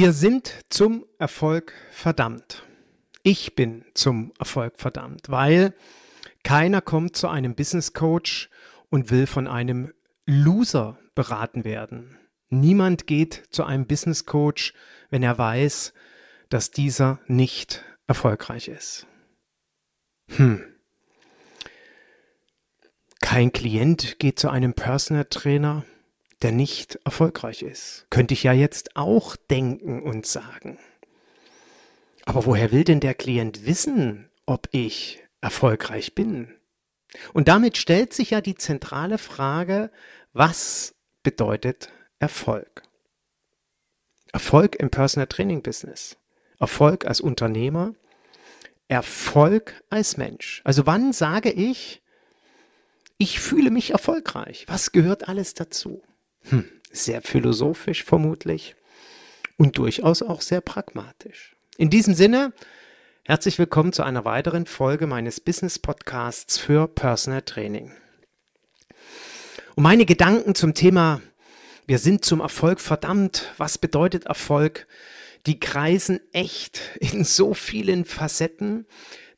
Wir sind zum Erfolg verdammt. Ich bin zum Erfolg verdammt, weil keiner kommt zu einem Business Coach und will von einem Loser beraten werden. Niemand geht zu einem Business Coach, wenn er weiß, dass dieser nicht erfolgreich ist. Hm. Kein Klient geht zu einem Personal Trainer, der nicht erfolgreich ist. Könnte ich ja jetzt auch denken und sagen. Aber woher will denn der Klient wissen, ob ich erfolgreich bin? Und damit stellt sich ja die zentrale Frage, was bedeutet Erfolg? Erfolg im Personal Training Business, Erfolg als Unternehmer, Erfolg als Mensch. Also wann sage ich, ich fühle mich erfolgreich? Was gehört alles dazu? Hm, sehr philosophisch vermutlich und durchaus auch sehr pragmatisch. In diesem Sinne, herzlich willkommen zu einer weiteren Folge meines Business Podcasts für Personal Training. Und meine Gedanken zum Thema wir sind zum Erfolg verdammt. Was bedeutet Erfolg? Die kreisen echt in so vielen Facetten,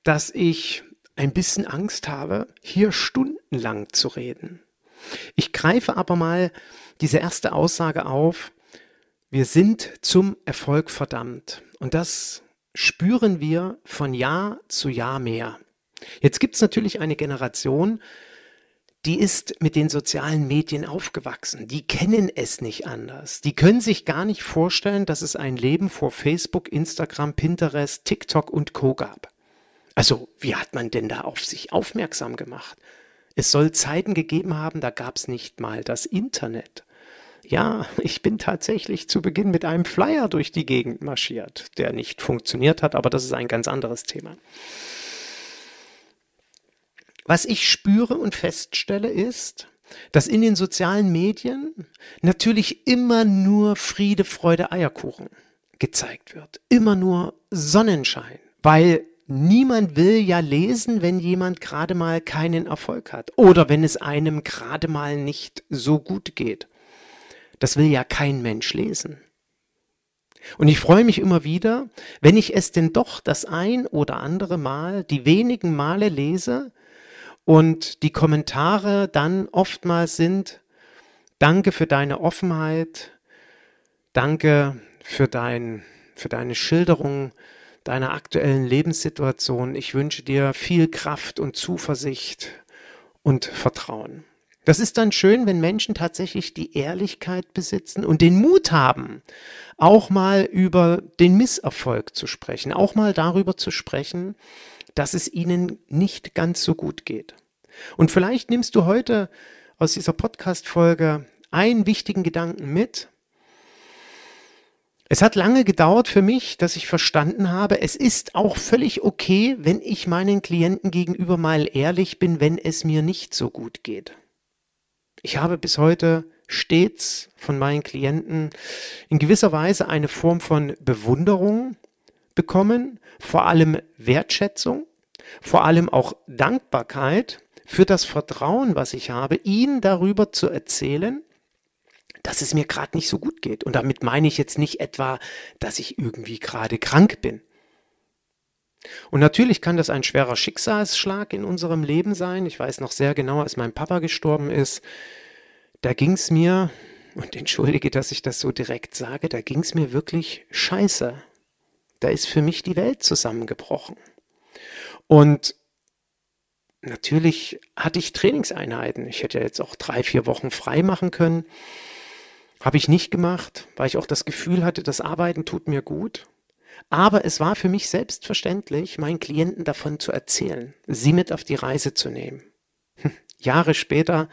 dass ich ein bisschen Angst habe, hier stundenlang zu reden. Ich greife aber mal diese erste Aussage auf, wir sind zum Erfolg verdammt. Und das spüren wir von Jahr zu Jahr mehr. Jetzt gibt es natürlich eine Generation, die ist mit den sozialen Medien aufgewachsen. Die kennen es nicht anders. Die können sich gar nicht vorstellen, dass es ein Leben vor Facebook, Instagram, Pinterest, TikTok und Co gab. Also, wie hat man denn da auf sich aufmerksam gemacht? Es soll Zeiten gegeben haben, da gab es nicht mal das Internet. Ja, ich bin tatsächlich zu Beginn mit einem Flyer durch die Gegend marschiert, der nicht funktioniert hat, aber das ist ein ganz anderes Thema. Was ich spüre und feststelle ist, dass in den sozialen Medien natürlich immer nur Friede, Freude, Eierkuchen gezeigt wird. Immer nur Sonnenschein, weil niemand will ja lesen, wenn jemand gerade mal keinen Erfolg hat oder wenn es einem gerade mal nicht so gut geht. Das will ja kein Mensch lesen. Und ich freue mich immer wieder, wenn ich es denn doch das ein oder andere Mal, die wenigen Male lese und die Kommentare dann oftmals sind, danke für deine Offenheit, danke für, dein, für deine Schilderung deiner aktuellen Lebenssituation. Ich wünsche dir viel Kraft und Zuversicht und Vertrauen. Das ist dann schön, wenn Menschen tatsächlich die Ehrlichkeit besitzen und den Mut haben, auch mal über den Misserfolg zu sprechen, auch mal darüber zu sprechen, dass es ihnen nicht ganz so gut geht. Und vielleicht nimmst du heute aus dieser Podcast-Folge einen wichtigen Gedanken mit. Es hat lange gedauert für mich, dass ich verstanden habe, es ist auch völlig okay, wenn ich meinen Klienten gegenüber mal ehrlich bin, wenn es mir nicht so gut geht. Ich habe bis heute stets von meinen Klienten in gewisser Weise eine Form von Bewunderung bekommen, vor allem Wertschätzung, vor allem auch Dankbarkeit für das Vertrauen, was ich habe, ihnen darüber zu erzählen, dass es mir gerade nicht so gut geht. Und damit meine ich jetzt nicht etwa, dass ich irgendwie gerade krank bin. Und natürlich kann das ein schwerer Schicksalsschlag in unserem Leben sein. Ich weiß noch sehr genau, als mein Papa gestorben ist, da ging es mir, und entschuldige, dass ich das so direkt sage, da ging es mir wirklich scheiße. Da ist für mich die Welt zusammengebrochen. Und natürlich hatte ich Trainingseinheiten. Ich hätte jetzt auch drei, vier Wochen frei machen können. Habe ich nicht gemacht, weil ich auch das Gefühl hatte, das Arbeiten tut mir gut. Aber es war für mich selbstverständlich, meinen Klienten davon zu erzählen, sie mit auf die Reise zu nehmen. Jahre später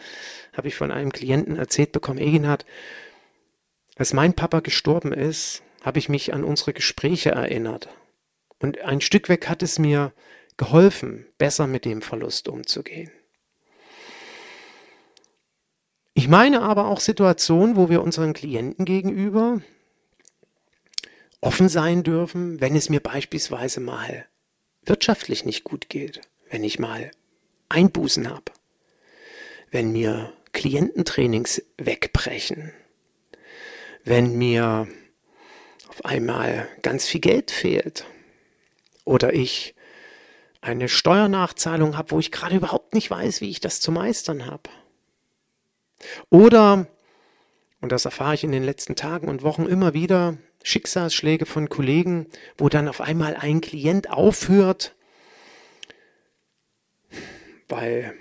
habe ich von einem Klienten erzählt bekommen, Eginhard, als mein Papa gestorben ist, habe ich mich an unsere Gespräche erinnert. Und ein Stück weg hat es mir geholfen, besser mit dem Verlust umzugehen. Ich meine aber auch Situationen, wo wir unseren Klienten gegenüber offen sein dürfen, wenn es mir beispielsweise mal wirtschaftlich nicht gut geht, wenn ich mal Einbußen habe, wenn mir Kliententrainings wegbrechen, wenn mir auf einmal ganz viel Geld fehlt oder ich eine Steuernachzahlung habe, wo ich gerade überhaupt nicht weiß, wie ich das zu meistern habe. Oder, und das erfahre ich in den letzten Tagen und Wochen immer wieder, Schicksalsschläge von Kollegen, wo dann auf einmal ein Klient aufhört, weil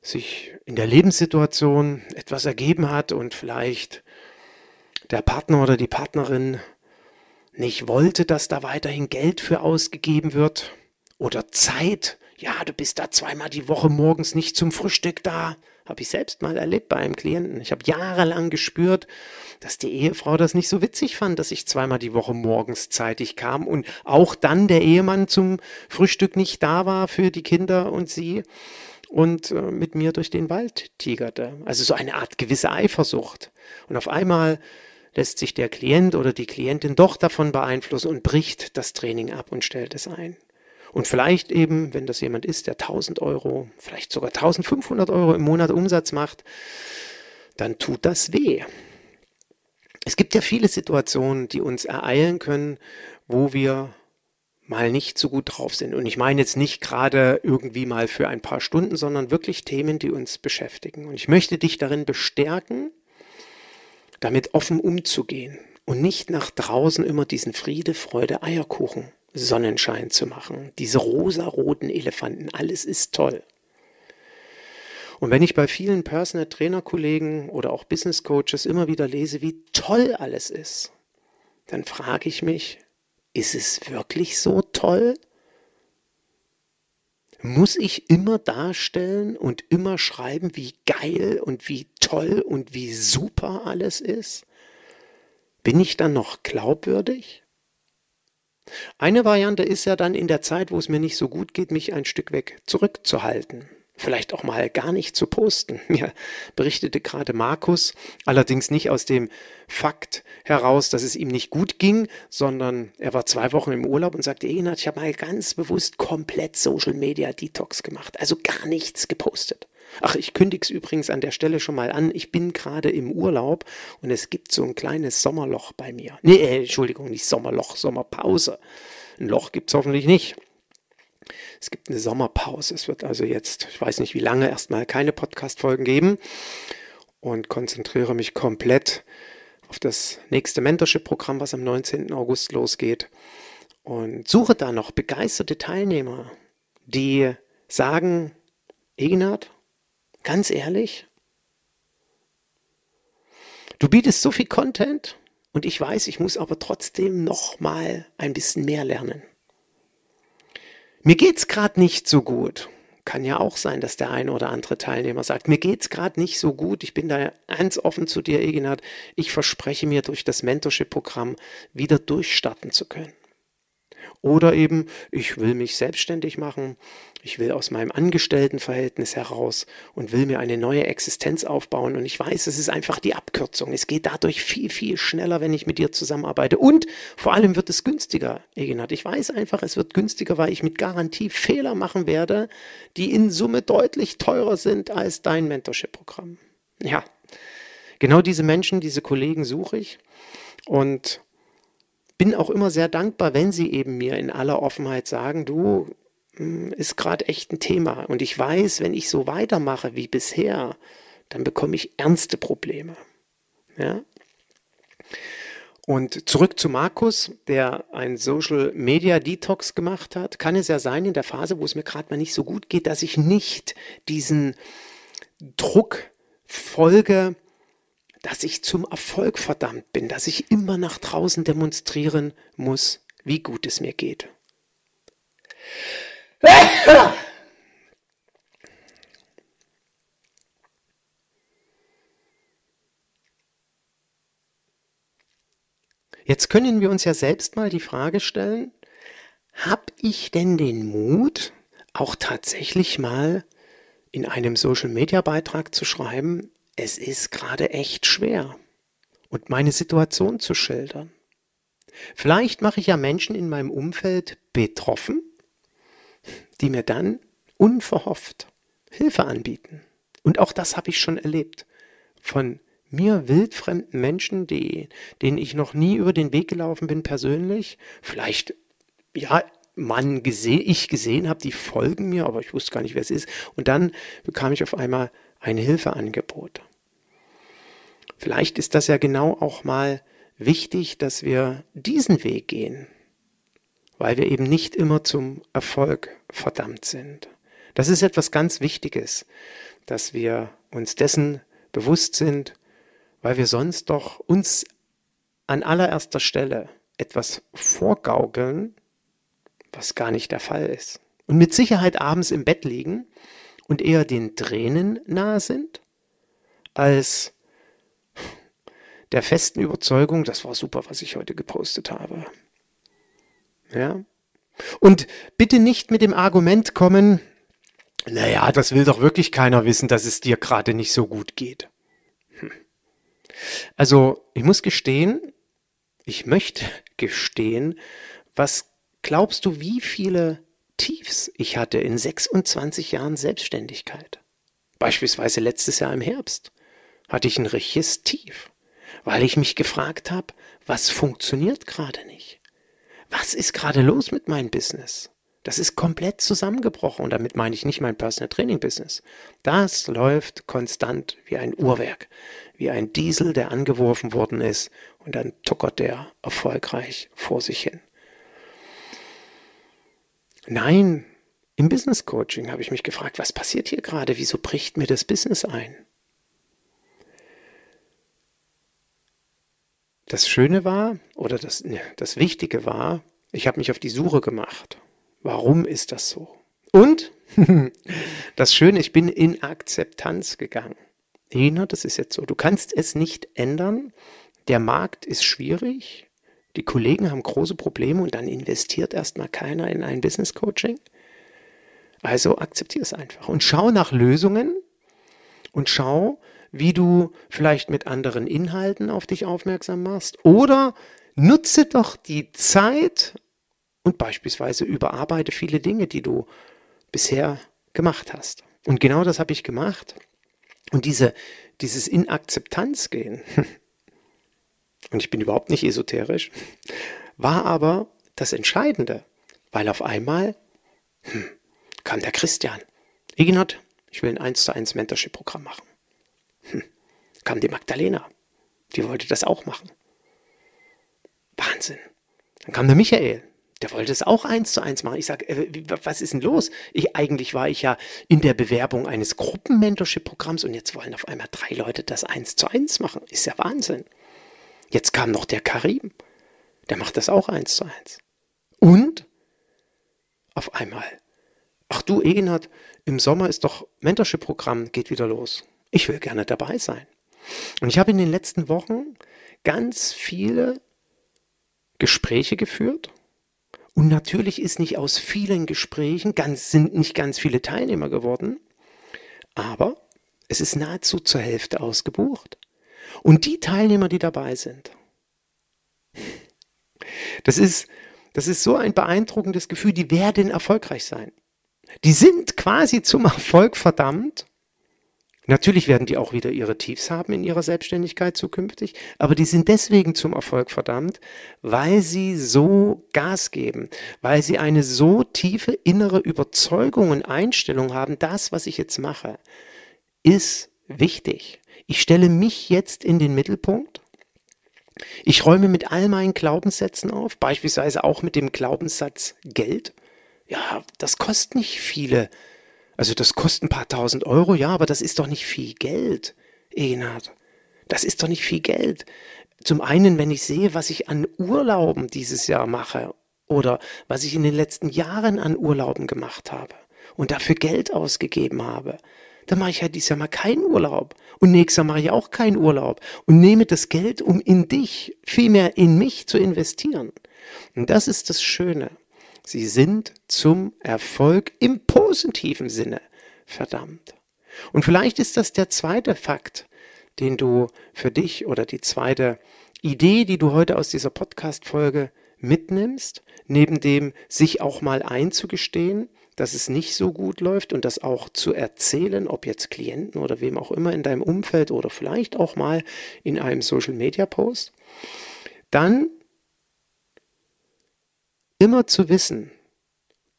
sich in der Lebenssituation etwas ergeben hat und vielleicht der Partner oder die Partnerin nicht wollte, dass da weiterhin Geld für ausgegeben wird oder Zeit. Ja, du bist da zweimal die Woche morgens nicht zum Frühstück da. Habe ich selbst mal erlebt bei einem Klienten. Ich habe jahrelang gespürt, dass die Ehefrau das nicht so witzig fand, dass ich zweimal die Woche morgens zeitig kam und auch dann der Ehemann zum Frühstück nicht da war für die Kinder und sie und äh, mit mir durch den Wald tigerte. Also so eine Art gewisse Eifersucht. Und auf einmal lässt sich der Klient oder die Klientin doch davon beeinflussen und bricht das Training ab und stellt es ein. Und vielleicht eben, wenn das jemand ist, der 1000 Euro, vielleicht sogar 1500 Euro im Monat Umsatz macht, dann tut das weh. Es gibt ja viele Situationen, die uns ereilen können, wo wir mal nicht so gut drauf sind. Und ich meine jetzt nicht gerade irgendwie mal für ein paar Stunden, sondern wirklich Themen, die uns beschäftigen. Und ich möchte dich darin bestärken, damit offen umzugehen und nicht nach draußen immer diesen Friede, Freude, Eierkuchen Sonnenschein zu machen. Diese rosaroten Elefanten, alles ist toll. Und wenn ich bei vielen Personal Trainer Kollegen oder auch Business Coaches immer wieder lese, wie toll alles ist, dann frage ich mich, ist es wirklich so toll? Muss ich immer darstellen und immer schreiben, wie geil und wie toll und wie super alles ist? Bin ich dann noch glaubwürdig? Eine Variante ist ja dann in der Zeit, wo es mir nicht so gut geht, mich ein Stück weg zurückzuhalten vielleicht auch mal gar nicht zu posten. Mir berichtete gerade Markus, allerdings nicht aus dem Fakt heraus, dass es ihm nicht gut ging, sondern er war zwei Wochen im Urlaub und sagte, Egenhard, ich habe mal ganz bewusst komplett Social Media Detox gemacht, also gar nichts gepostet. Ach, ich kündige es übrigens an der Stelle schon mal an. Ich bin gerade im Urlaub und es gibt so ein kleines Sommerloch bei mir. Nee, äh, Entschuldigung, nicht Sommerloch, Sommerpause. Ein Loch gibt es hoffentlich nicht. Es gibt eine Sommerpause. Es wird also jetzt, ich weiß nicht wie lange, erstmal keine Podcast-Folgen geben und konzentriere mich komplett auf das nächste Mentorship-Programm, was am 19. August losgeht. Und suche da noch begeisterte Teilnehmer, die sagen, Ignat, ganz ehrlich, du bietest so viel Content und ich weiß, ich muss aber trotzdem noch mal ein bisschen mehr lernen. Mir geht's gerade nicht so gut. Kann ja auch sein, dass der eine oder andere Teilnehmer sagt, mir geht's gerade nicht so gut. Ich bin da ganz offen zu dir, Eginat. Ich verspreche mir, durch das Mentorship-Programm wieder durchstarten zu können. Oder eben, ich will mich selbstständig machen, ich will aus meinem Angestelltenverhältnis heraus und will mir eine neue Existenz aufbauen. Und ich weiß, es ist einfach die Abkürzung. Es geht dadurch viel, viel schneller, wenn ich mit dir zusammenarbeite. Und vor allem wird es günstiger, Egenhard. Ich weiß einfach, es wird günstiger, weil ich mit Garantie Fehler machen werde, die in Summe deutlich teurer sind als dein Mentorship-Programm. Ja, genau diese Menschen, diese Kollegen suche ich. Und bin auch immer sehr dankbar, wenn sie eben mir in aller Offenheit sagen, du, hm, ist gerade echt ein Thema. Und ich weiß, wenn ich so weitermache wie bisher, dann bekomme ich ernste Probleme. Ja? Und zurück zu Markus, der ein Social Media Detox gemacht hat, kann es ja sein in der Phase, wo es mir gerade mal nicht so gut geht, dass ich nicht diesen Druck folge, dass ich zum Erfolg verdammt bin, dass ich immer nach draußen demonstrieren muss, wie gut es mir geht. Jetzt können wir uns ja selbst mal die Frage stellen, habe ich denn den Mut, auch tatsächlich mal in einem Social-Media-Beitrag zu schreiben, es ist gerade echt schwer und meine Situation zu schildern? Vielleicht mache ich ja Menschen in meinem Umfeld betroffen die mir dann unverhofft Hilfe anbieten. Und auch das habe ich schon erlebt von mir wildfremden Menschen, die, denen ich noch nie über den Weg gelaufen bin persönlich, vielleicht, ja, man gesehen, ich gesehen habe, die folgen mir, aber ich wusste gar nicht, wer es ist. Und dann bekam ich auf einmal ein Hilfeangebot. Vielleicht ist das ja genau auch mal wichtig, dass wir diesen Weg gehen, weil wir eben nicht immer zum Erfolg verdammt sind. Das ist etwas ganz Wichtiges, dass wir uns dessen bewusst sind, weil wir sonst doch uns an allererster Stelle etwas vorgaukeln, was gar nicht der Fall ist. Und mit Sicherheit abends im Bett liegen und eher den Tränen nahe sind, als der festen Überzeugung, das war super, was ich heute gepostet habe. Ja? Und bitte nicht mit dem Argument kommen, naja, das will doch wirklich keiner wissen, dass es dir gerade nicht so gut geht. Hm. Also, ich muss gestehen, ich möchte gestehen, was glaubst du, wie viele Tiefs ich hatte in 26 Jahren Selbstständigkeit? Beispielsweise letztes Jahr im Herbst hatte ich ein richtiges Tief, weil ich mich gefragt habe, was funktioniert gerade nicht? Was ist gerade los mit meinem Business? Das ist komplett zusammengebrochen. Und damit meine ich nicht mein Personal Training Business. Das läuft konstant wie ein Uhrwerk, wie ein Diesel, der angeworfen worden ist und dann tuckert der erfolgreich vor sich hin. Nein, im Business Coaching habe ich mich gefragt, was passiert hier gerade? Wieso bricht mir das Business ein? Das Schöne war, oder das, das Wichtige war, ich habe mich auf die Suche gemacht. Warum ist das so? Und das Schöne, ich bin in Akzeptanz gegangen. Ena, das ist jetzt so. Du kannst es nicht ändern. Der Markt ist schwierig. Die Kollegen haben große Probleme und dann investiert erstmal keiner in ein Business Coaching. Also akzeptiere es einfach und schau nach Lösungen und schau, wie du vielleicht mit anderen Inhalten auf dich aufmerksam machst oder nutze doch die Zeit und beispielsweise überarbeite viele Dinge, die du bisher gemacht hast. Und genau das habe ich gemacht. Und diese, dieses in Akzeptanz gehen, und ich bin überhaupt nicht esoterisch, war aber das Entscheidende, weil auf einmal hm, kam der Christian. Ignat, ich will ein 1 zu 1 Mentorship-Programm machen. Hm, kam die Magdalena, die wollte das auch machen. Wahnsinn. Dann kam der Michael, der wollte es auch eins zu eins machen. Ich sage, äh, was ist denn los? Ich, eigentlich war ich ja in der Bewerbung eines Gruppen-Mentorship-Programms und jetzt wollen auf einmal drei Leute das eins zu eins machen. Ist ja Wahnsinn. Jetzt kam noch der Karim. Der macht das auch eins zu eins. Und auf einmal, ach du Egenhard, im Sommer ist doch Mentorship-Programm, geht wieder los. Ich will gerne dabei sein. Und ich habe in den letzten Wochen ganz viele Gespräche geführt und natürlich ist nicht aus vielen Gesprächen, ganz, sind nicht ganz viele Teilnehmer geworden, aber es ist nahezu zur Hälfte ausgebucht. Und die Teilnehmer, die dabei sind, das ist, das ist so ein beeindruckendes Gefühl, die werden erfolgreich sein. Die sind quasi zum Erfolg verdammt Natürlich werden die auch wieder ihre Tiefs haben in ihrer Selbstständigkeit zukünftig, aber die sind deswegen zum Erfolg verdammt, weil sie so Gas geben, weil sie eine so tiefe innere Überzeugung und Einstellung haben, das, was ich jetzt mache, ist wichtig. Ich stelle mich jetzt in den Mittelpunkt. Ich räume mit all meinen Glaubenssätzen auf, beispielsweise auch mit dem Glaubenssatz Geld. Ja, das kostet nicht viele also das kostet ein paar tausend Euro, ja, aber das ist doch nicht viel Geld, Egenhard. Das ist doch nicht viel Geld. Zum einen, wenn ich sehe, was ich an Urlauben dieses Jahr mache oder was ich in den letzten Jahren an Urlauben gemacht habe und dafür Geld ausgegeben habe, dann mache ich ja dieses Jahr mal keinen Urlaub. Und nächstes Jahr mache ich auch keinen Urlaub und nehme das Geld, um in dich, vielmehr in mich zu investieren. Und das ist das Schöne. Sie sind zum Erfolg im positiven Sinne verdammt. Und vielleicht ist das der zweite Fakt, den du für dich oder die zweite Idee, die du heute aus dieser Podcast-Folge mitnimmst, neben dem sich auch mal einzugestehen, dass es nicht so gut läuft und das auch zu erzählen, ob jetzt Klienten oder wem auch immer in deinem Umfeld oder vielleicht auch mal in einem Social Media Post, dann immer zu wissen,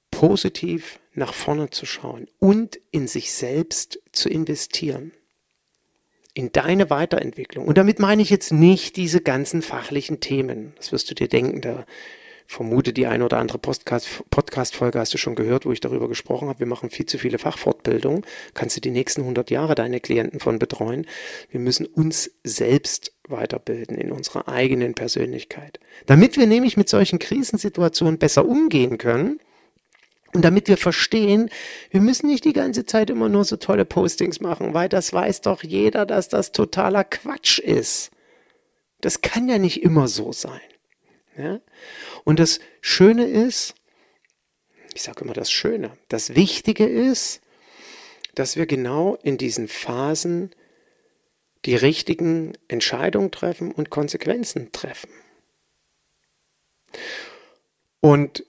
positiv nach vorne zu schauen und in sich selbst zu investieren. In deine Weiterentwicklung. Und damit meine ich jetzt nicht diese ganzen fachlichen Themen. Das wirst du dir denken, da vermute die eine oder andere Podcast-Folge hast du schon gehört, wo ich darüber gesprochen habe. Wir machen viel zu viele Fachfortbildungen. Kannst du die nächsten 100 Jahre deine Klienten von betreuen. Wir müssen uns selbst weiterbilden in unserer eigenen Persönlichkeit. Damit wir nämlich mit solchen Krisensituationen besser umgehen können, und damit wir verstehen, wir müssen nicht die ganze Zeit immer nur so tolle Postings machen, weil das weiß doch jeder, dass das totaler Quatsch ist. Das kann ja nicht immer so sein. Ja? Und das Schöne ist, ich sage immer das Schöne, das Wichtige ist, dass wir genau in diesen Phasen die richtigen Entscheidungen treffen und Konsequenzen treffen. Und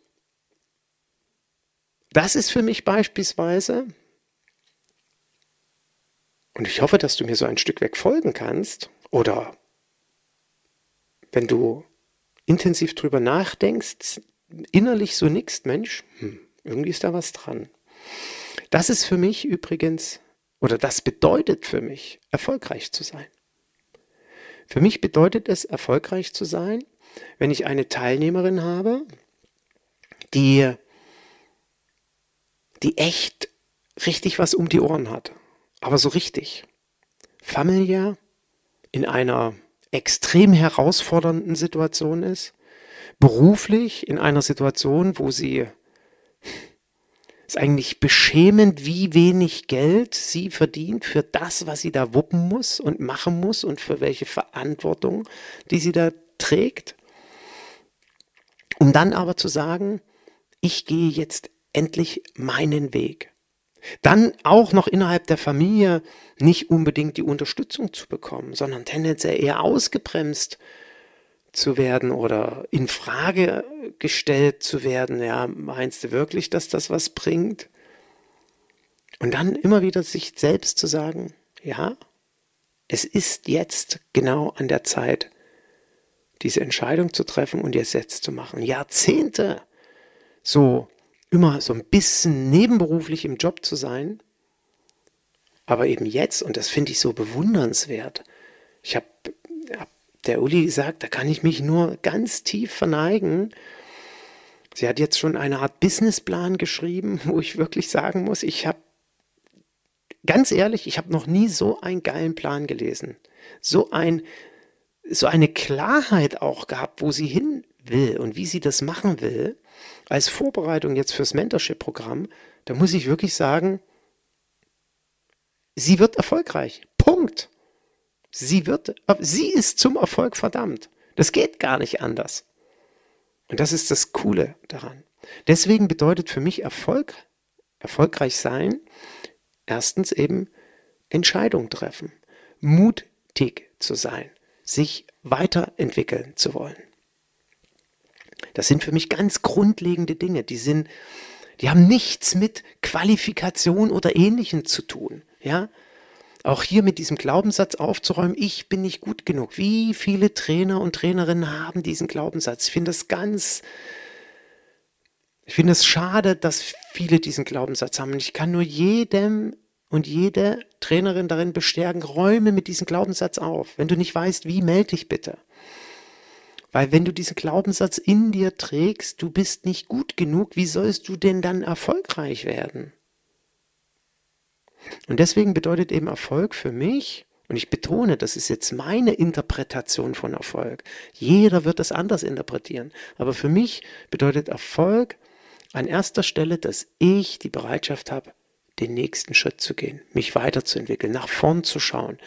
das ist für mich beispielsweise, und ich hoffe, dass du mir so ein Stück weg folgen kannst, oder wenn du intensiv drüber nachdenkst, innerlich so nix, Mensch, hm, irgendwie ist da was dran. Das ist für mich übrigens, oder das bedeutet für mich, erfolgreich zu sein. Für mich bedeutet es, erfolgreich zu sein, wenn ich eine Teilnehmerin habe, die, die echt richtig was um die Ohren hat. Aber so richtig. Familiär, in einer extrem herausfordernden Situation ist, beruflich in einer Situation, wo sie ist eigentlich beschämend, wie wenig Geld sie verdient für das, was sie da wuppen muss und machen muss und für welche Verantwortung, die sie da trägt. Um dann aber zu sagen, ich gehe jetzt endlich meinen Weg. Dann auch noch innerhalb der Familie nicht unbedingt die Unterstützung zu bekommen, sondern tendenziell eher ausgebremst zu werden oder in Frage gestellt zu werden. Ja, meinst du wirklich, dass das was bringt? Und dann immer wieder sich selbst zu sagen, ja, es ist jetzt genau an der Zeit, diese Entscheidung zu treffen und jetzt jetzt zu machen. Jahrzehnte so immer so ein bisschen nebenberuflich im Job zu sein, aber eben jetzt, und das finde ich so bewundernswert, ich habe hab der Uli gesagt, da kann ich mich nur ganz tief verneigen. Sie hat jetzt schon eine Art Businessplan geschrieben, wo ich wirklich sagen muss, ich habe, ganz ehrlich, ich habe noch nie so einen geilen Plan gelesen. So ein, so eine Klarheit auch gehabt, wo sie hin will und wie sie das machen will als Vorbereitung jetzt fürs Mentorship-Programm, da muss ich wirklich sagen, sie wird erfolgreich. Punkt. Sie wird, sie ist zum Erfolg verdammt. Das geht gar nicht anders. Und das ist das Coole daran. Deswegen bedeutet für mich Erfolg, erfolgreich sein, erstens eben Entscheidungen treffen, mutig zu sein, sich weiterentwickeln zu wollen. Das sind für mich ganz grundlegende Dinge. Die sind, die haben nichts mit Qualifikation oder Ähnlichem zu tun. Ja, auch hier mit diesem Glaubenssatz aufzuräumen, ich bin nicht gut genug. Wie viele Trainer und Trainerinnen haben diesen Glaubenssatz? Ich finde das ganz, ich finde es schade, dass viele diesen Glaubenssatz haben. Und ich kann nur jedem und jede Trainerin darin bestärken, räume mit diesem Glaubenssatz auf. Wenn du nicht weißt, wie, melde dich bitte. Weil wenn du diesen Glaubenssatz in dir trägst, du bist nicht gut genug, wie sollst du denn dann erfolgreich werden? Und deswegen bedeutet eben Erfolg für mich, und ich betone, das ist jetzt meine Interpretation von Erfolg. Jeder wird das anders interpretieren. Aber für mich bedeutet Erfolg an erster Stelle, dass ich die Bereitschaft habe, den nächsten Schritt zu gehen, mich weiterzuentwickeln, nach vorn zu schauen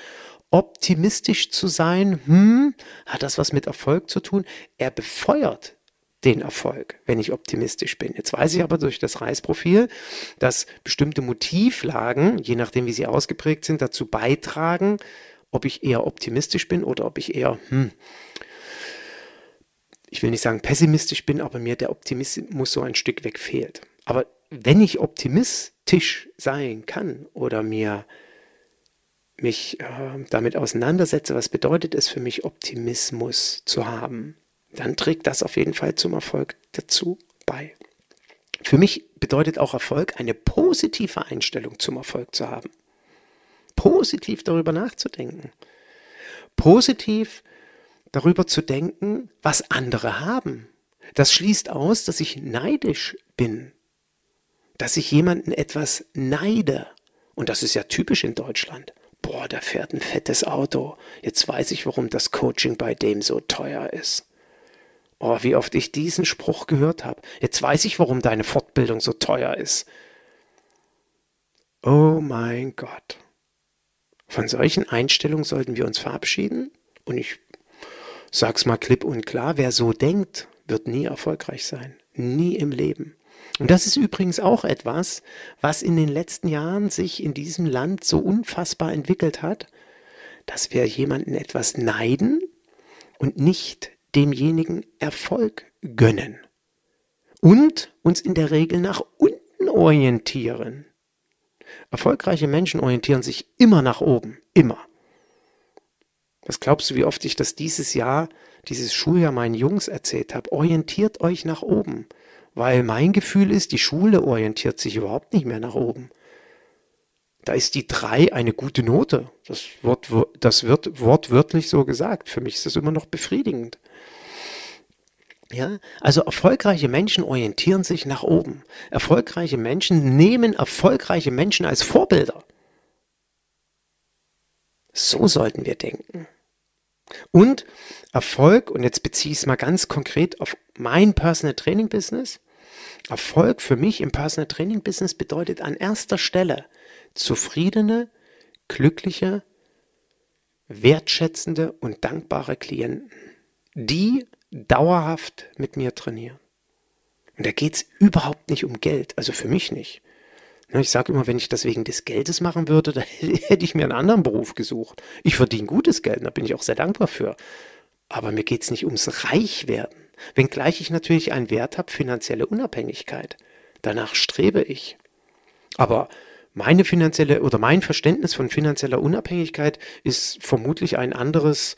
optimistisch zu sein, hm, hat das was mit Erfolg zu tun? Er befeuert den Erfolg, wenn ich optimistisch bin. Jetzt weiß ich aber durch das Reisprofil, dass bestimmte Motivlagen, je nachdem wie sie ausgeprägt sind, dazu beitragen, ob ich eher optimistisch bin oder ob ich eher, hm, ich will nicht sagen pessimistisch bin, aber mir der Optimismus so ein Stück weg fehlt. Aber wenn ich optimistisch sein kann oder mir mich äh, damit auseinandersetze, was bedeutet es für mich, Optimismus zu haben, dann trägt das auf jeden Fall zum Erfolg dazu bei. Für mich bedeutet auch Erfolg, eine positive Einstellung zum Erfolg zu haben. Positiv darüber nachzudenken. Positiv darüber zu denken, was andere haben. Das schließt aus, dass ich neidisch bin. Dass ich jemanden etwas neide. Und das ist ja typisch in Deutschland boah, der fährt ein fettes Auto. Jetzt weiß ich, warum das Coaching bei dem so teuer ist. Oh, wie oft ich diesen Spruch gehört habe. Jetzt weiß ich, warum deine Fortbildung so teuer ist. Oh mein Gott. Von solchen Einstellungen sollten wir uns verabschieden. Und ich sag's mal klipp und klar, wer so denkt, wird nie erfolgreich sein. Nie im Leben. Und das ist übrigens auch etwas, was in den letzten Jahren sich in diesem Land so unfassbar entwickelt hat, dass wir jemanden etwas neiden und nicht demjenigen Erfolg gönnen. Und uns in der Regel nach unten orientieren. Erfolgreiche Menschen orientieren sich immer nach oben, immer. Was glaubst du, wie oft ich das dieses Jahr, dieses Schuljahr meinen Jungs erzählt habe? Orientiert euch nach oben. Weil mein Gefühl ist, die Schule orientiert sich überhaupt nicht mehr nach oben. Da ist die 3 eine gute Note. Das wird, das wird wortwörtlich so gesagt. Für mich ist das immer noch befriedigend. Ja, also erfolgreiche Menschen orientieren sich nach oben. Erfolgreiche Menschen nehmen erfolgreiche Menschen als Vorbilder. So sollten wir denken. Und Erfolg, und jetzt beziehe ich es mal ganz konkret auf mein Personal Training Business, Erfolg für mich im Personal Training Business bedeutet an erster Stelle zufriedene, glückliche, wertschätzende und dankbare Klienten, die dauerhaft mit mir trainieren. Und da geht es überhaupt nicht um Geld, also für mich nicht. Ich sage immer, wenn ich das wegen des Geldes machen würde, dann hätte ich mir einen anderen Beruf gesucht. Ich verdiene gutes Geld, da bin ich auch sehr dankbar für. Aber mir geht es nicht ums Reichwerden. Wenngleich ich natürlich einen Wert habe, finanzielle Unabhängigkeit. Danach strebe ich. Aber meine finanzielle oder mein Verständnis von finanzieller Unabhängigkeit ist vermutlich ein anderes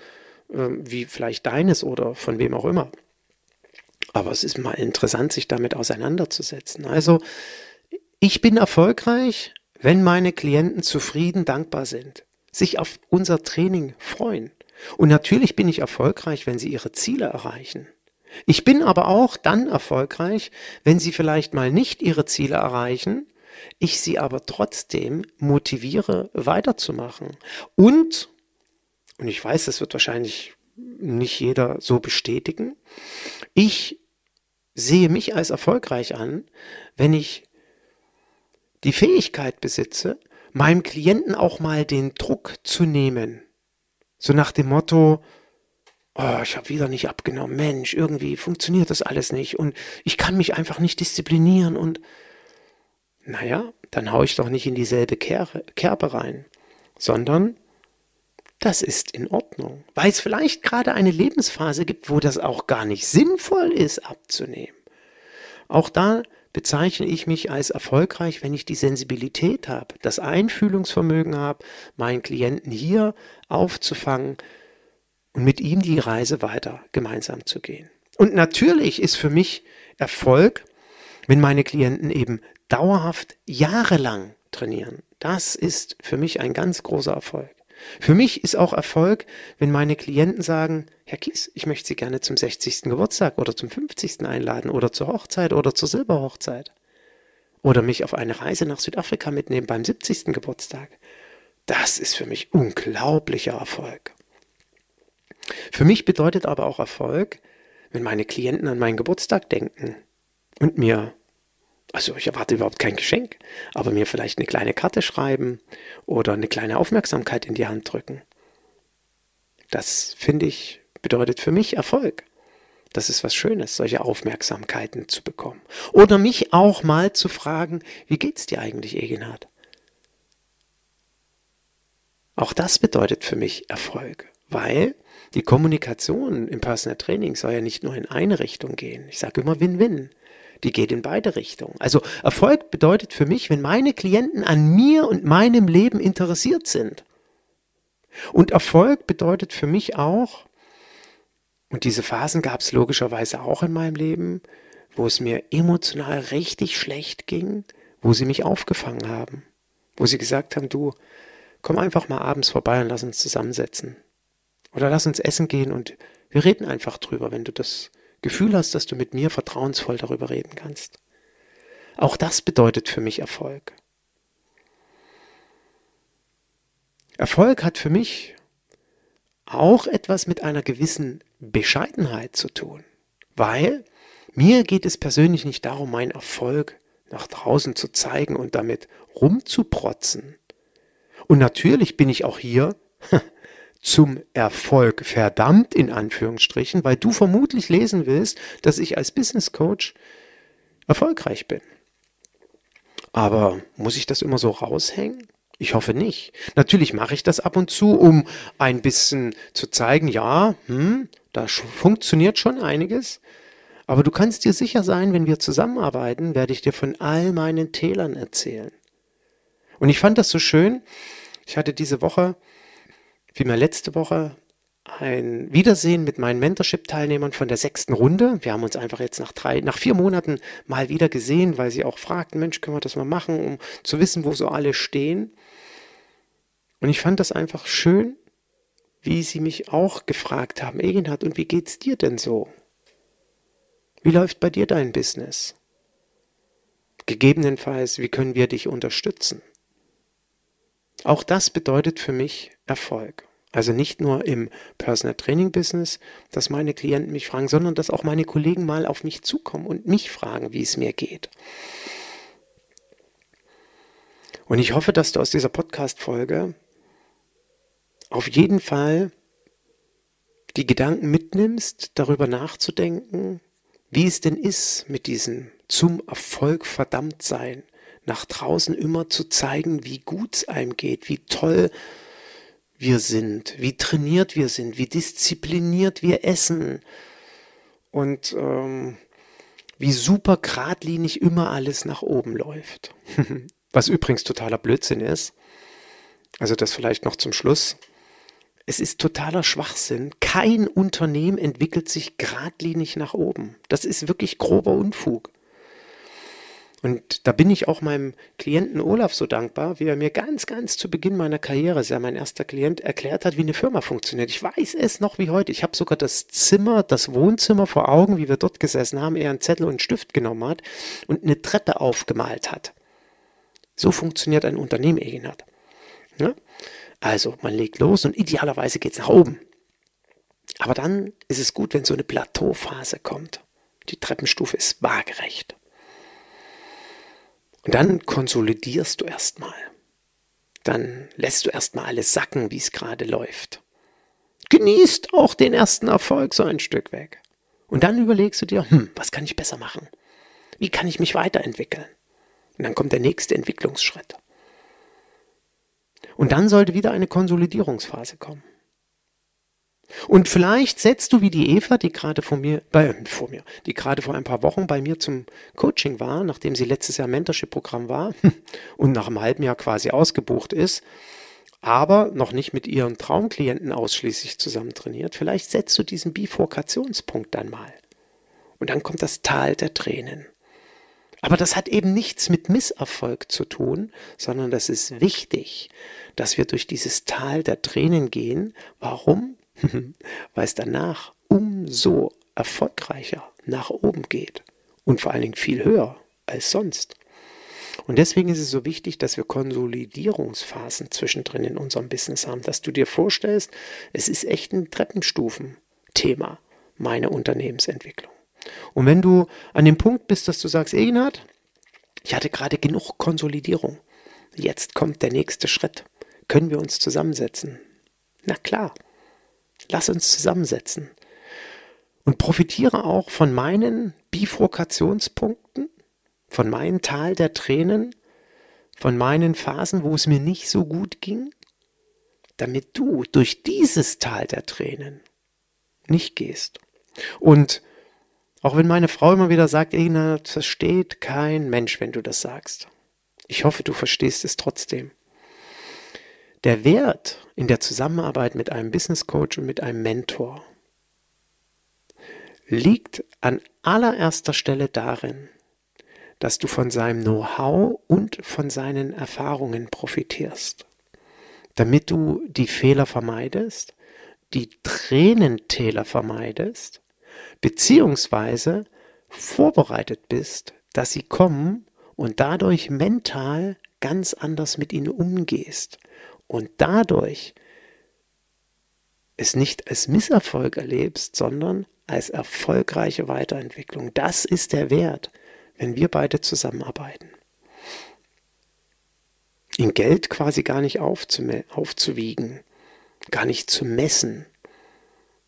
äh, wie vielleicht deines oder von wem auch immer. Aber es ist mal interessant, sich damit auseinanderzusetzen. Also, ich bin erfolgreich, wenn meine Klienten zufrieden, dankbar sind, sich auf unser Training freuen. Und natürlich bin ich erfolgreich, wenn sie ihre Ziele erreichen. Ich bin aber auch dann erfolgreich, wenn sie vielleicht mal nicht ihre Ziele erreichen, ich sie aber trotzdem motiviere, weiterzumachen. Und, und ich weiß, das wird wahrscheinlich nicht jeder so bestätigen, ich sehe mich als erfolgreich an, wenn ich die Fähigkeit besitze, meinem Klienten auch mal den Druck zu nehmen. So nach dem Motto, oh, ich habe wieder nicht abgenommen, Mensch, irgendwie funktioniert das alles nicht. Und ich kann mich einfach nicht disziplinieren und naja, dann haue ich doch nicht in dieselbe Kerbe rein, sondern das ist in Ordnung, weil es vielleicht gerade eine Lebensphase gibt, wo das auch gar nicht sinnvoll ist abzunehmen. Auch da bezeichne ich mich als erfolgreich, wenn ich die Sensibilität habe, das Einfühlungsvermögen habe, meinen Klienten hier aufzufangen, und mit ihm die Reise weiter gemeinsam zu gehen. Und natürlich ist für mich Erfolg, wenn meine Klienten eben dauerhaft jahrelang trainieren. Das ist für mich ein ganz großer Erfolg. Für mich ist auch Erfolg, wenn meine Klienten sagen, Herr Kies, ich möchte Sie gerne zum 60. Geburtstag oder zum 50. einladen oder zur Hochzeit oder zur Silberhochzeit. Oder mich auf eine Reise nach Südafrika mitnehmen beim 70. Geburtstag. Das ist für mich unglaublicher Erfolg. Für mich bedeutet aber auch Erfolg, wenn meine Klienten an meinen Geburtstag denken und mir, also ich erwarte überhaupt kein Geschenk, aber mir vielleicht eine kleine Karte schreiben oder eine kleine Aufmerksamkeit in die Hand drücken. Das finde ich bedeutet für mich Erfolg. Das ist was Schönes, solche Aufmerksamkeiten zu bekommen. Oder mich auch mal zu fragen, wie geht's dir eigentlich, Egenhard? Auch das bedeutet für mich Erfolg, weil die Kommunikation im Personal Training soll ja nicht nur in eine Richtung gehen. Ich sage immer Win-Win. Die geht in beide Richtungen. Also Erfolg bedeutet für mich, wenn meine Klienten an mir und meinem Leben interessiert sind. Und Erfolg bedeutet für mich auch, und diese Phasen gab es logischerweise auch in meinem Leben, wo es mir emotional richtig schlecht ging, wo sie mich aufgefangen haben, wo sie gesagt haben, du, komm einfach mal abends vorbei und lass uns zusammensetzen. Oder lass uns essen gehen und wir reden einfach drüber, wenn du das Gefühl hast, dass du mit mir vertrauensvoll darüber reden kannst. Auch das bedeutet für mich Erfolg. Erfolg hat für mich auch etwas mit einer gewissen Bescheidenheit zu tun, weil mir geht es persönlich nicht darum, meinen Erfolg nach draußen zu zeigen und damit rumzuprotzen. Und natürlich bin ich auch hier zum Erfolg verdammt in Anführungsstrichen, weil du vermutlich lesen willst, dass ich als Business Coach erfolgreich bin. Aber muss ich das immer so raushängen? Ich hoffe nicht. Natürlich mache ich das ab und zu, um ein bisschen zu zeigen, ja, hm, da funktioniert schon einiges. Aber du kannst dir sicher sein, wenn wir zusammenarbeiten, werde ich dir von all meinen Tälern erzählen. Und ich fand das so schön. Ich hatte diese Woche vielmehr letzte Woche ein Wiedersehen mit meinen Mentorship-Teilnehmern von der sechsten Runde. Wir haben uns einfach jetzt nach drei, nach vier Monaten mal wieder gesehen, weil sie auch fragten, Mensch, können wir das mal machen, um zu wissen, wo so alle stehen. Und ich fand das einfach schön, wie sie mich auch gefragt haben, Egenhard, und wie geht's dir denn so? Wie läuft bei dir dein Business? Gegebenenfalls, wie können wir dich unterstützen? Auch das bedeutet für mich Erfolg. Also nicht nur im Personal Training Business, dass meine Klienten mich fragen, sondern dass auch meine Kollegen mal auf mich zukommen und mich fragen, wie es mir geht. Und ich hoffe, dass du aus dieser Podcast-Folge auf jeden Fall die Gedanken mitnimmst, darüber nachzudenken, wie es denn ist mit diesem zum Erfolg verdammt sein, nach draußen immer zu zeigen, wie gut es einem geht, wie toll wir sind, wie trainiert wir sind, wie diszipliniert wir essen und ähm, wie super geradlinig immer alles nach oben läuft. Was übrigens totaler Blödsinn ist. Also das vielleicht noch zum Schluss. Es ist totaler Schwachsinn. Kein Unternehmen entwickelt sich geradlinig nach oben. Das ist wirklich grober Unfug. Und da bin ich auch meinem Klienten Olaf so dankbar, wie er mir ganz, ganz zu Beginn meiner Karriere, ja mein erster Klient, erklärt hat, wie eine Firma funktioniert. Ich weiß es noch wie heute. Ich habe sogar das Zimmer, das Wohnzimmer vor Augen, wie wir dort gesessen haben, er einen Zettel und einen Stift genommen hat und eine Treppe aufgemalt hat. So funktioniert ein Unternehmen, Egenhard. Ja? Also, man legt los und idealerweise geht es nach oben. Aber dann ist es gut, wenn so eine Plateauphase kommt. Die Treppenstufe ist waagerecht. Und dann konsolidierst du erstmal. Dann lässt du erstmal alles sacken, wie es gerade läuft. Genießt auch den ersten Erfolg so ein Stück weg. Und dann überlegst du dir, hm, was kann ich besser machen? Wie kann ich mich weiterentwickeln? Und dann kommt der nächste Entwicklungsschritt. Und dann sollte wieder eine Konsolidierungsphase kommen. Und vielleicht setzt du wie die Eva, die gerade vor mir, bei, vor mir, die gerade vor ein paar Wochen bei mir zum Coaching war, nachdem sie letztes Jahr Mentorship-Programm war und nach einem halben Jahr quasi ausgebucht ist, aber noch nicht mit ihren Traumklienten ausschließlich zusammen trainiert. Vielleicht setzt du diesen Bifurkationspunkt dann mal. Und dann kommt das Tal der Tränen. Aber das hat eben nichts mit Misserfolg zu tun, sondern das ist wichtig, dass wir durch dieses Tal der Tränen gehen. Warum? weil es danach umso erfolgreicher nach oben geht und vor allen Dingen viel höher als sonst. Und deswegen ist es so wichtig, dass wir Konsolidierungsphasen zwischendrin in unserem Business haben, dass du dir vorstellst, es ist echt ein Treppenstufen-Thema, meine Unternehmensentwicklung. Und wenn du an dem Punkt bist, dass du sagst, Egenhard, ich hatte gerade genug Konsolidierung, jetzt kommt der nächste Schritt, können wir uns zusammensetzen? Na klar, Lass uns zusammensetzen. Und profitiere auch von meinen Bifurkationspunkten, von meinem Tal der Tränen, von meinen Phasen, wo es mir nicht so gut ging, damit du durch dieses Tal der Tränen nicht gehst. Und Auch wenn meine Frau immer wieder sagt, Egina, versteht kein Mensch, wenn du das sagst. Ich hoffe, du verstehst es trotzdem. Der Wert in der Zusammenarbeit mit einem Business Coach und mit einem Mentor liegt an allererster Stelle darin, dass du von seinem Know-how und von seinen Erfahrungen profitierst, damit du die Fehler vermeidest, die Tränentäler vermeidest, beziehungsweise vorbereitet bist, dass sie kommen und dadurch mental ganz anders mit ihnen umgehst und dadurch es nicht als Misserfolg erlebst, sondern als erfolgreiche Weiterentwicklung. Das ist der Wert, wenn wir beide zusammenarbeiten. In Geld quasi gar nicht aufzuwiegen, gar nicht zu messen.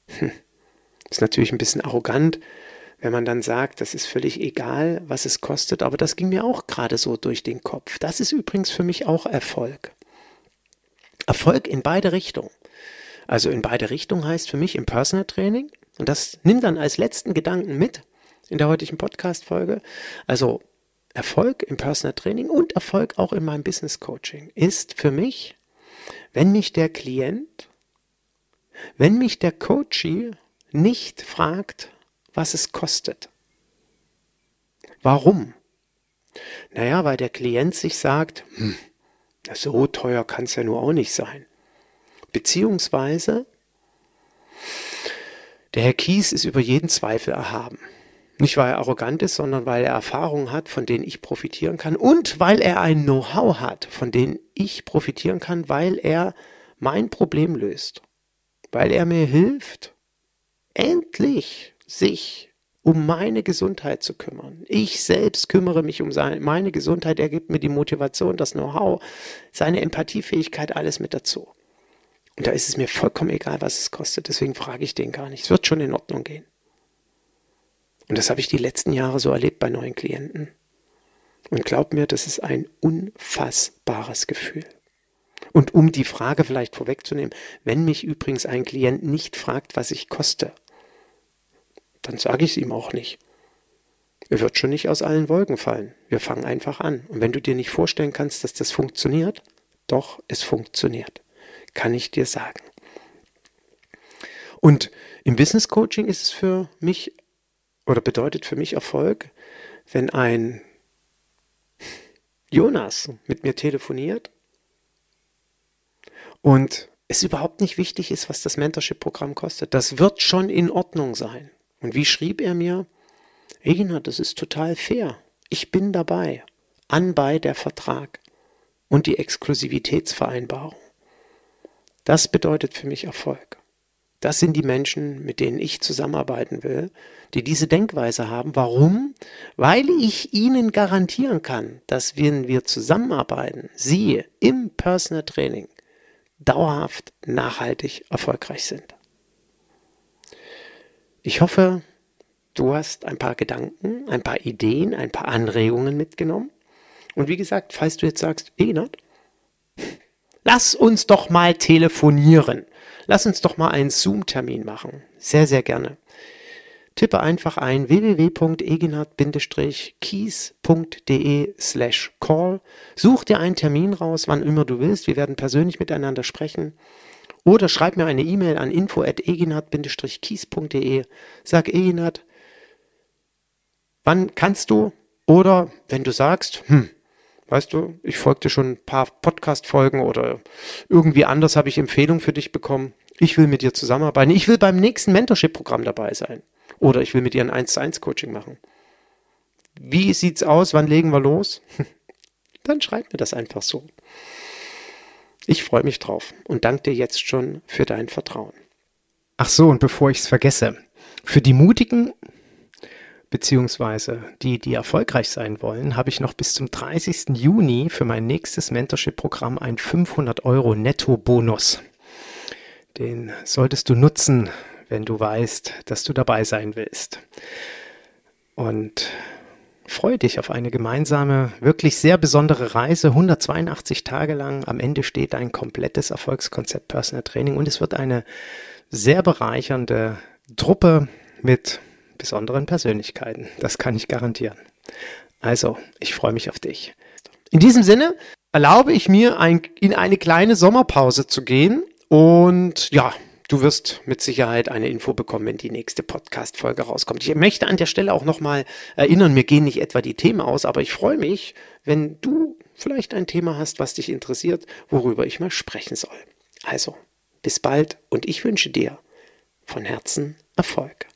Hm. Ist natürlich ein bisschen arrogant, wenn man dann sagt, das ist völlig egal, was es kostet, aber das ging mir auch gerade so durch den Kopf. Das ist übrigens für mich auch Erfolg. Erfolg in beide Richtungen. Also in beide Richtungen heißt für mich im Personal Training, und das nimm dann als letzten Gedanken mit in der heutigen Podcast-Folge. Also Erfolg im Personal Training und Erfolg auch in meinem Business Coaching ist für mich, wenn mich der Klient, wenn mich der Coachee nicht fragt, was es kostet. Warum? Naja, weil der Klient sich sagt, hm, so teuer kann es ja nur auch nicht sein. Beziehungsweise, der Herr Kies ist über jeden Zweifel erhaben. Nicht, weil er arrogant ist, sondern weil er Erfahrungen hat, von denen ich profitieren kann und weil er ein Know-how hat, von denen ich profitieren kann, weil er mein Problem löst, weil er mir hilft, endlich sich um meine Gesundheit zu kümmern. Ich selbst kümmere mich um seine, meine Gesundheit. Er gibt mir die Motivation, das Know-how, seine Empathiefähigkeit, alles mit dazu. Und da ist es mir vollkommen egal, was es kostet. Deswegen frage ich den gar nicht. Es wird schon in Ordnung gehen. Und das habe ich die letzten Jahre so erlebt bei neuen Klienten. Und glaub mir, das ist ein unfassbares Gefühl. Und um die Frage vielleicht vorwegzunehmen, wenn mich übrigens ein Klient nicht fragt, was ich koste, dann sage ich es ihm auch nicht. Er wird schon nicht aus allen Wolken fallen. Wir fangen einfach an. Und wenn du dir nicht vorstellen kannst, dass das funktioniert, doch, es funktioniert. Kann ich dir sagen. Und im Business Coaching ist es für mich oder bedeutet für mich Erfolg, wenn ein Jonas mit mir telefoniert und es überhaupt nicht wichtig ist, was das Mentorship-Programm kostet. Das wird schon in Ordnung sein. Und wie schrieb er mir? Egina, das ist total fair. Ich bin dabei. Anbei der Vertrag und die Exklusivitätsvereinbarung. Das bedeutet für mich Erfolg. Das sind die Menschen, mit denen ich zusammenarbeiten will, die diese Denkweise haben. Warum? Weil ich ihnen garantieren kann, dass wenn wir zusammenarbeiten, sie im Personal Training dauerhaft nachhaltig erfolgreich sind. Ich hoffe, du hast ein paar Gedanken, ein paar Ideen, ein paar Anregungen mitgenommen. Und wie gesagt, falls du jetzt sagst, Egenhard, lass uns doch mal telefonieren. Lass uns doch mal einen Zoom-Termin machen. Sehr, sehr gerne. Tippe einfach ein www.egenhard-kies.de slash call. Such dir einen Termin raus, wann immer du willst. Wir werden persönlich miteinander sprechen. Oder schreib mir eine E-Mail an info.eginat-kies.de. Sag Eginat, wann kannst du? Oder wenn du sagst, hm, weißt du, ich folgte schon ein paar Podcast-Folgen oder irgendwie anders habe ich Empfehlungen für dich bekommen. Ich will mit dir zusammenarbeiten. Ich will beim nächsten Mentorship-Programm dabei sein. Oder ich will mit dir ein 1 zu 1 Coaching machen. Wie sieht's aus? Wann legen wir los? Dann schreib mir das einfach so. Ich freue mich drauf und danke dir jetzt schon für dein Vertrauen. Ach so, und bevor ich es vergesse, für die Mutigen beziehungsweise die, die erfolgreich sein wollen, habe ich noch bis zum 30. Juni für mein nächstes Mentorship-Programm ein 500 Euro Netto-Bonus. Den solltest du nutzen, wenn du weißt, dass du dabei sein willst. Und Freue dich auf eine gemeinsame, wirklich sehr besondere Reise, 182 Tage lang. Am Ende steht ein komplettes Erfolgskonzept Personal Training und es wird eine sehr bereichernde Truppe mit besonderen Persönlichkeiten. Das kann ich garantieren. Also, ich freue mich auf dich. In diesem Sinne erlaube ich mir, ein, in eine kleine Sommerpause zu gehen. Und ja, Du wirst mit Sicherheit eine Info bekommen, wenn die nächste Podcast-Folge rauskommt. Ich möchte an der Stelle auch nochmal erinnern, mir gehen nicht etwa die Themen aus, aber ich freue mich, wenn du vielleicht ein Thema hast, was dich interessiert, worüber ich mal sprechen soll. Also, bis bald und ich wünsche dir von Herzen Erfolg.